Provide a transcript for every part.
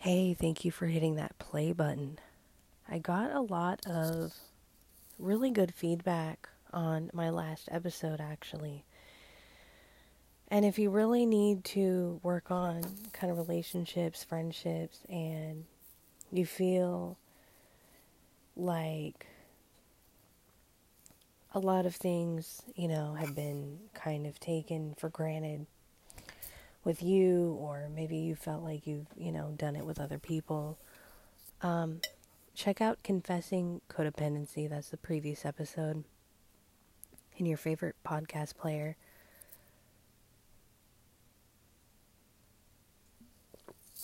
Hey, thank you for hitting that play button. I got a lot of really good feedback on my last episode, actually. And if you really need to work on kind of relationships, friendships, and you feel like a lot of things, you know, have been kind of taken for granted with you, or maybe you felt like you've, you know, done it with other people, um, check out Confessing Codependency. That's the previous episode in your favorite podcast player.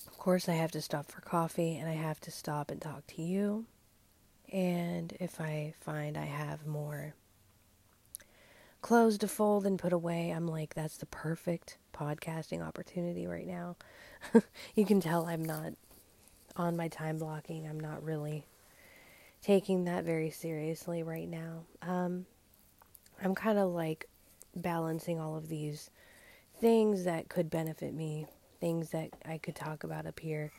Of course, I have to stop for coffee and I have to stop and talk to you. And if I find I have more clothes to fold and put away, I'm like, that's the perfect podcasting opportunity right now. you can tell I'm not on my time blocking. I'm not really taking that very seriously right now. Um, I'm kind of like balancing all of these things that could benefit me, things that I could talk about up here.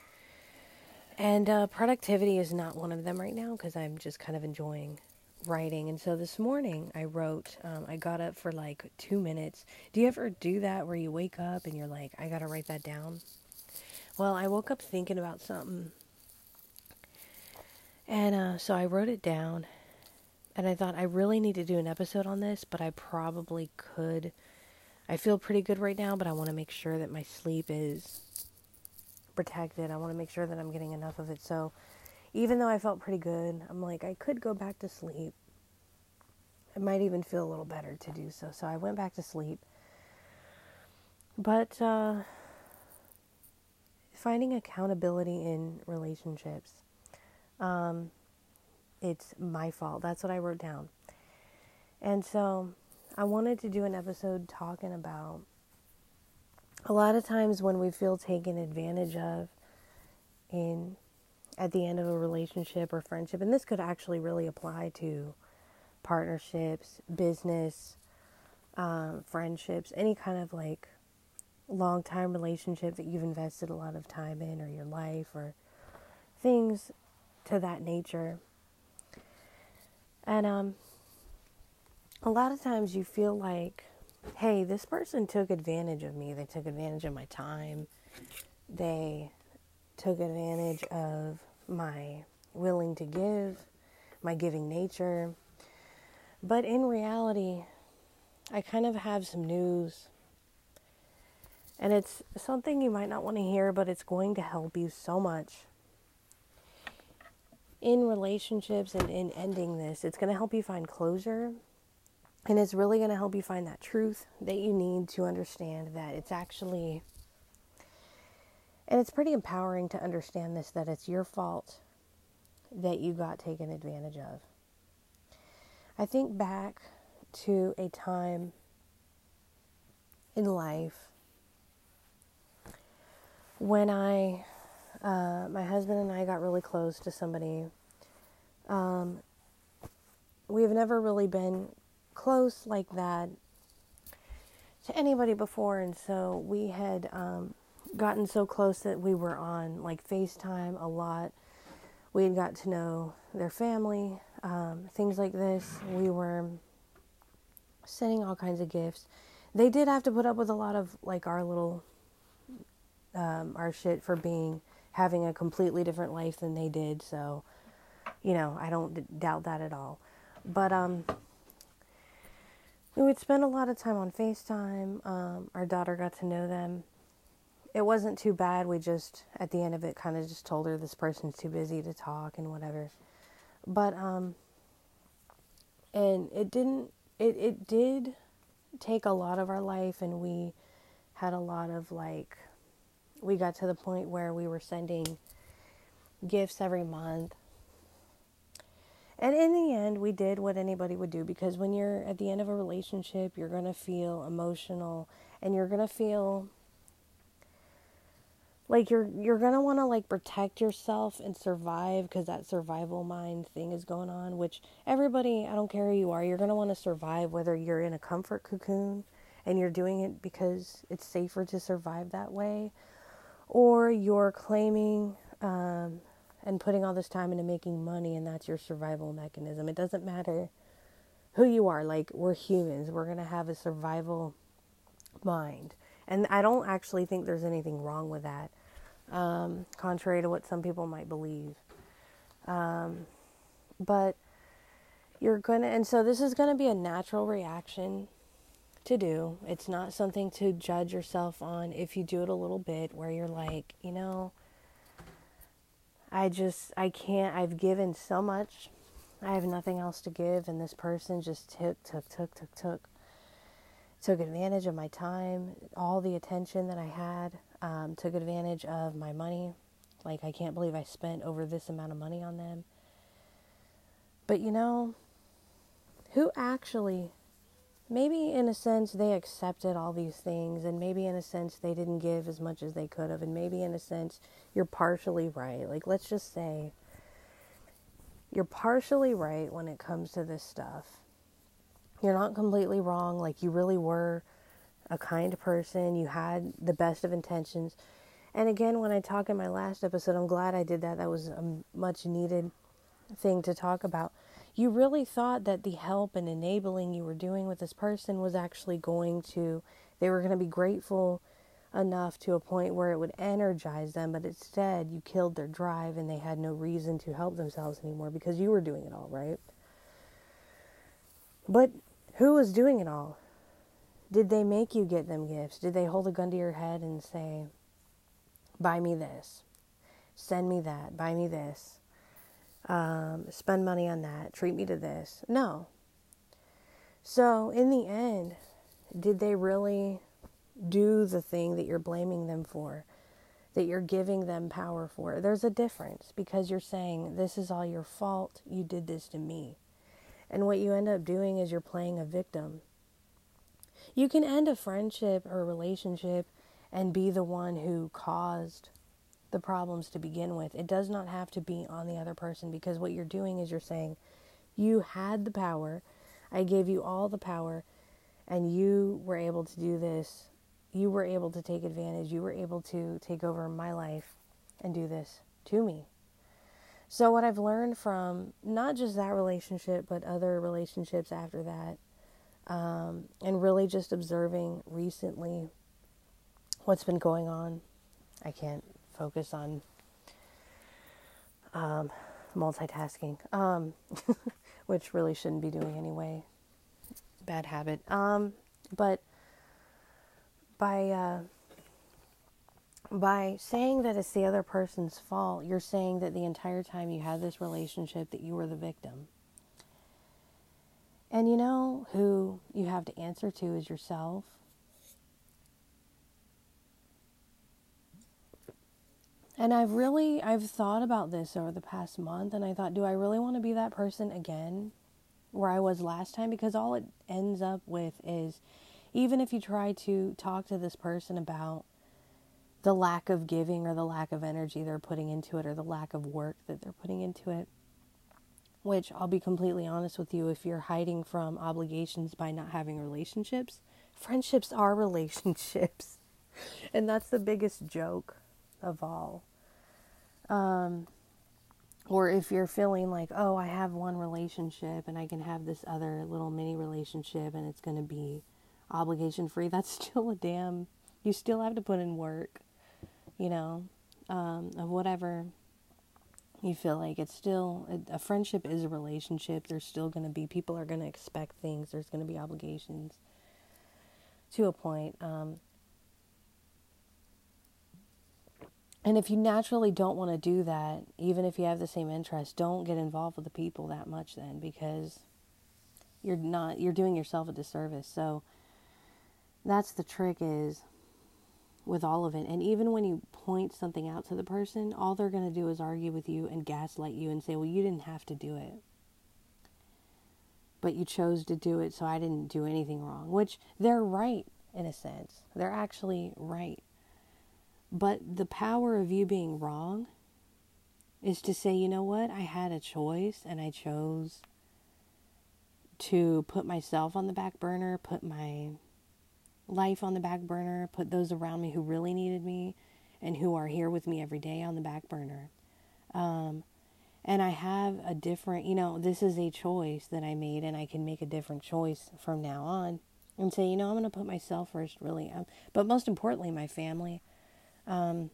And uh, productivity is not one of them right now because I'm just kind of enjoying writing. And so this morning I wrote, um, I got up for like two minutes. Do you ever do that where you wake up and you're like, I got to write that down? Well, I woke up thinking about something. And uh, so I wrote it down. And I thought, I really need to do an episode on this, but I probably could. I feel pretty good right now, but I want to make sure that my sleep is protected. I want to make sure that I'm getting enough of it. So even though I felt pretty good, I'm like, I could go back to sleep. It might even feel a little better to do so. So I went back to sleep. But uh, finding accountability in relationships, um, it's my fault. That's what I wrote down. And so I wanted to do an episode talking about a lot of times when we feel taken advantage of in at the end of a relationship or friendship, and this could actually really apply to partnerships, business, um, friendships, any kind of like long time relationship that you've invested a lot of time in, or your life, or things to that nature. And um, a lot of times you feel like, hey, this person took advantage of me. They took advantage of my time. They took advantage of my willing to give, my giving nature. But in reality, I kind of have some news. And it's something you might not want to hear, but it's going to help you so much in relationships and in ending this. It's going to help you find closure. And it's really going to help you find that truth that you need to understand that it's actually and it's pretty empowering to understand this that it's your fault that you got taken advantage of. I think back to a time in life when I, uh, my husband and I got really close to somebody. Um, we've never really been close like that to anybody before, and so we had um, gotten so close that we were on like FaceTime a lot. We had got to know their family, um, things like this. We were sending all kinds of gifts. They did have to put up with a lot of like our little, um, our shit for being having a completely different life than they did. So, you know, I don't d- doubt that at all. But um, we would spend a lot of time on FaceTime. Um, our daughter got to know them it wasn't too bad. We just, at the end of it, kind of just told her this person's too busy to talk and whatever. But, um, and it didn't, it, it did take a lot of our life, and we had a lot of like, we got to the point where we were sending gifts every month. And in the end, we did what anybody would do because when you're at the end of a relationship, you're going to feel emotional and you're going to feel like you're you're gonna want to like protect yourself and survive because that survival mind thing is going on which everybody i don't care who you are you're gonna want to survive whether you're in a comfort cocoon and you're doing it because it's safer to survive that way or you're claiming um, and putting all this time into making money, and that's your survival mechanism. It doesn't matter who you are. Like, we're humans, we're going to have a survival mind. And I don't actually think there's anything wrong with that, um, contrary to what some people might believe. Um, but you're going to, and so this is going to be a natural reaction to do. It's not something to judge yourself on if you do it a little bit where you're like, you know, I just, I can't, I've given so much. I have nothing else to give, and this person just took, took, took, took, took, took advantage of my time, all the attention that I had, um, took advantage of my money. Like, I can't believe I spent over this amount of money on them. But you know, who actually maybe in a sense they accepted all these things and maybe in a sense they didn't give as much as they could have and maybe in a sense you're partially right like let's just say you're partially right when it comes to this stuff you're not completely wrong like you really were a kind person you had the best of intentions and again when i talk in my last episode i'm glad i did that that was a much needed thing to talk about you really thought that the help and enabling you were doing with this person was actually going to, they were going to be grateful enough to a point where it would energize them, but instead you killed their drive and they had no reason to help themselves anymore because you were doing it all, right? But who was doing it all? Did they make you get them gifts? Did they hold a gun to your head and say, buy me this, send me that, buy me this? um, spend money on that, treat me to this. No. So, in the end, did they really do the thing that you're blaming them for, that you're giving them power for? There's a difference because you're saying, This is all your fault. You did this to me. And what you end up doing is you're playing a victim. You can end a friendship or a relationship and be the one who caused the problems to begin with. It does not have to be on the other person because what you're doing is you're saying, You had the power, I gave you all the power, and you were able to do this. You were able to take advantage. You were able to take over my life and do this to me. So, what I've learned from not just that relationship, but other relationships after that, um, and really just observing recently what's been going on. I can't focus on um, multitasking, um, which really shouldn't be doing anyway. Bad habit. Um, but by uh, by saying that it's the other person's fault, you're saying that the entire time you had this relationship that you were the victim. And you know who you have to answer to is yourself. And I've really I've thought about this over the past month and I thought, do I really want to be that person again where I was last time because all it ends up with is even if you try to talk to this person about the lack of giving or the lack of energy they're putting into it or the lack of work that they're putting into it, which I'll be completely honest with you, if you're hiding from obligations by not having relationships, friendships are relationships. and that's the biggest joke of all. Um, or if you're feeling like, oh, I have one relationship and I can have this other little mini relationship and it's going to be obligation free, that's still a damn, you still have to put in work, you know, um, of whatever you feel like. It's still, a friendship is a relationship. There's still going to be, people are going to expect things, there's going to be obligations to a point. Um, And if you naturally don't want to do that, even if you have the same interest, don't get involved with the people that much then because you're not you're doing yourself a disservice. So that's the trick is with all of it. And even when you point something out to the person, all they're going to do is argue with you and gaslight you and say, "Well, you didn't have to do it." But you chose to do it, so I didn't do anything wrong, which they're right in a sense. They're actually right. But the power of you being wrong is to say, you know what? I had a choice and I chose to put myself on the back burner, put my life on the back burner, put those around me who really needed me, and who are here with me every day on the back burner. Um, and I have a different, you know, this is a choice that I made, and I can make a different choice from now on and say, you know, I'm going to put myself first, really. Um, but most importantly, my family. Um,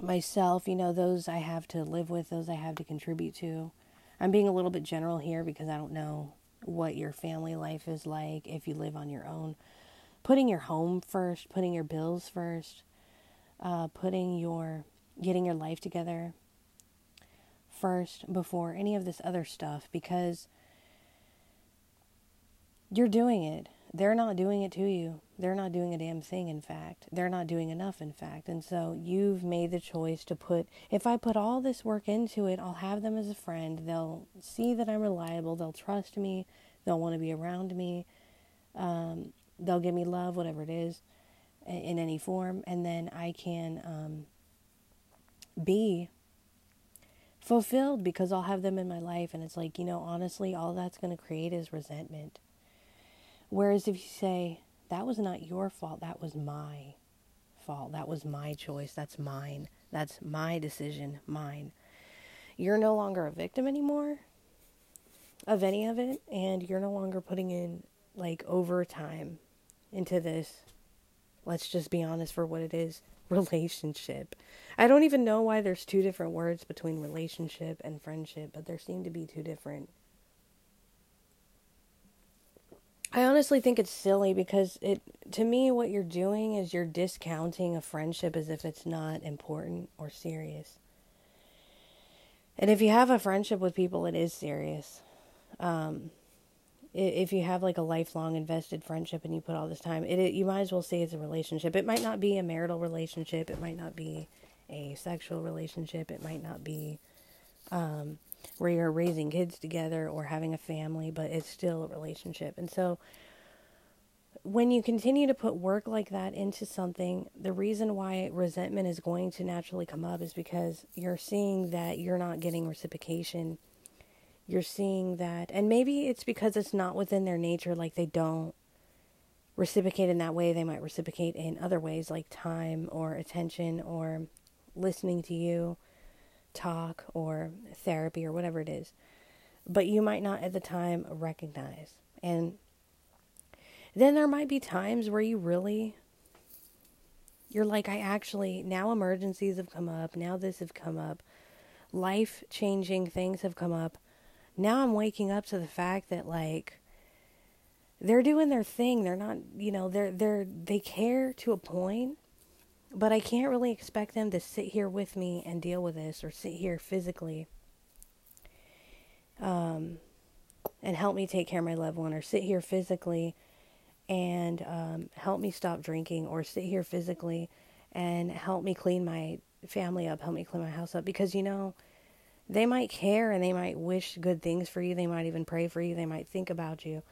myself, you know, those I have to live with, those I have to contribute to. I'm being a little bit general here because I don't know what your family life is like if you live on your own. Putting your home first, putting your bills first, uh, putting your getting your life together first before any of this other stuff because you're doing it. They're not doing it to you. They're not doing a damn thing, in fact. They're not doing enough, in fact. And so you've made the choice to put, if I put all this work into it, I'll have them as a friend. They'll see that I'm reliable. They'll trust me. They'll want to be around me. They'll give me love, whatever it is, in any form. And then I can um, be fulfilled because I'll have them in my life. And it's like, you know, honestly, all that's going to create is resentment. Whereas if you say, that was not your fault, that was my fault, that was my choice, that's mine, that's my decision, mine. You're no longer a victim anymore of any of it, and you're no longer putting in like overtime into this. Let's just be honest for what it is relationship. I don't even know why there's two different words between relationship and friendship, but there seem to be two different I honestly think it's silly because it to me what you're doing is you're discounting a friendship as if it's not important or serious. And if you have a friendship with people, it is serious. Um, if you have like a lifelong invested friendship and you put all this time, it, it you might as well say it's a relationship. It might not be a marital relationship. It might not be a sexual relationship. It might not be um, where you're raising kids together or having a family, but it's still a relationship. And so when you continue to put work like that into something, the reason why resentment is going to naturally come up is because you're seeing that you're not getting reciprocation. You're seeing that, and maybe it's because it's not within their nature, like they don't reciprocate in that way. They might reciprocate in other ways, like time or attention or listening to you talk or therapy or whatever it is. But you might not at the time recognize. And then there might be times where you really you're like I actually now emergencies have come up, now this have come up. Life-changing things have come up. Now I'm waking up to the fact that like they're doing their thing. They're not, you know, they're they're they care to a point, but I can't really expect them to sit here with me and deal with this or sit here physically um, and help me take care of my loved one or sit here physically and um, help me stop drinking or sit here physically and help me clean my family up, help me clean my house up because you know they might care and they might wish good things for you, they might even pray for you, they might think about you.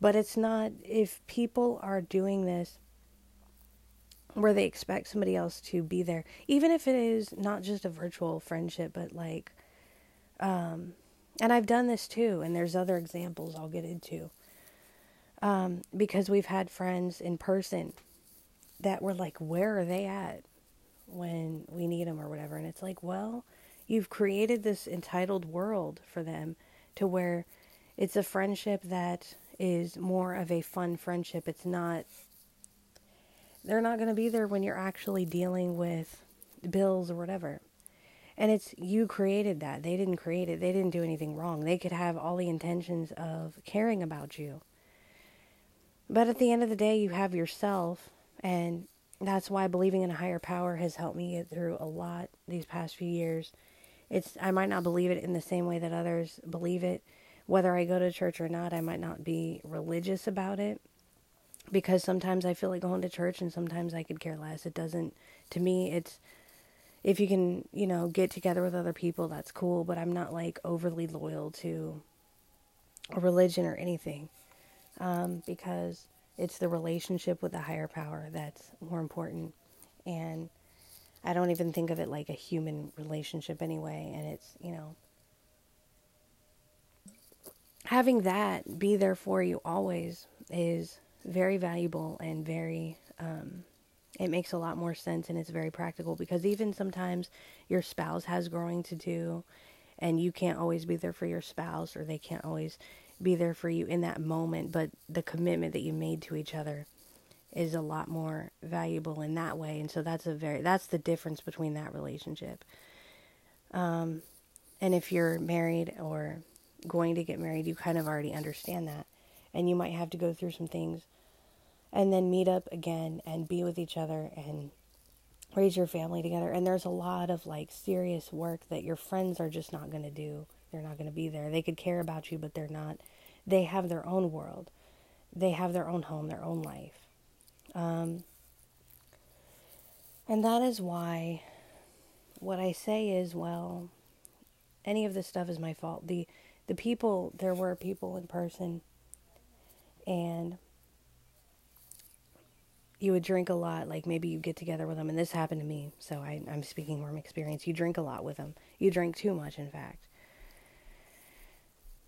But it's not if people are doing this where they expect somebody else to be there, even if it is not just a virtual friendship, but like, um, and I've done this too, and there's other examples I'll get into. Um, because we've had friends in person that were like, where are they at when we need them or whatever? And it's like, well, you've created this entitled world for them to where it's a friendship that is more of a fun friendship. It's not they're not going to be there when you're actually dealing with bills or whatever. And it's you created that. They didn't create it. They didn't do anything wrong. They could have all the intentions of caring about you. But at the end of the day, you have yourself. And that's why believing in a higher power has helped me get through a lot these past few years. It's I might not believe it in the same way that others believe it. Whether I go to church or not, I might not be religious about it because sometimes I feel like going to church and sometimes I could care less. It doesn't, to me, it's, if you can, you know, get together with other people, that's cool, but I'm not like overly loyal to a religion or anything um, because it's the relationship with the higher power that's more important. And I don't even think of it like a human relationship anyway. And it's, you know, having that be there for you always is very valuable and very um, it makes a lot more sense and it's very practical because even sometimes your spouse has growing to do and you can't always be there for your spouse or they can't always be there for you in that moment but the commitment that you made to each other is a lot more valuable in that way and so that's a very that's the difference between that relationship um, and if you're married or going to get married you kind of already understand that and you might have to go through some things and then meet up again and be with each other and raise your family together. And there's a lot of like serious work that your friends are just not going to do. They're not going to be there. They could care about you, but they're not. They have their own world, they have their own home, their own life. Um, and that is why what I say is, well, any of this stuff is my fault. The the people there were people in person and you would drink a lot, like maybe you get together with them, and this happened to me, so I, I'm speaking from experience. You drink a lot with them. You drink too much, in fact.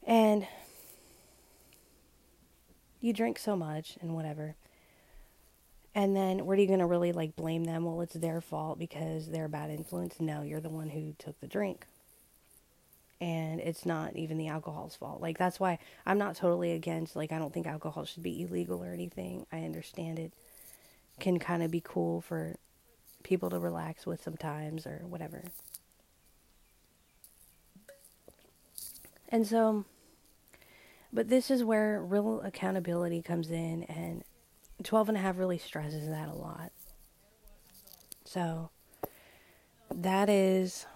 And you drink so much and whatever. And then what are you going to really like blame them? Well, it's their fault because they're a bad influence. No, you're the one who took the drink. And it's not even the alcohol's fault. Like, that's why I'm not totally against, like, I don't think alcohol should be illegal or anything. I understand it can kind of be cool for people to relax with sometimes or whatever. And so, but this is where real accountability comes in, and 12 and a half really stresses that a lot. So, that is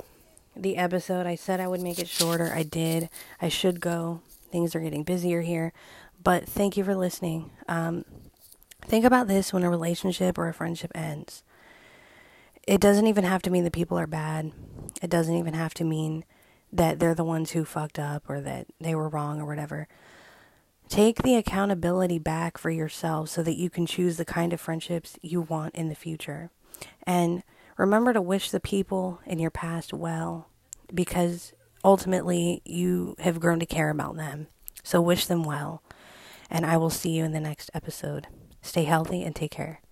the episode. I said I would make it shorter. I did. I should go. Things are getting busier here. But thank you for listening. Um, Think about this when a relationship or a friendship ends. It doesn't even have to mean that people are bad. It doesn't even have to mean that they're the ones who fucked up or that they were wrong or whatever. Take the accountability back for yourself so that you can choose the kind of friendships you want in the future. And remember to wish the people in your past well because ultimately you have grown to care about them. So wish them well. And I will see you in the next episode. Stay healthy and take care.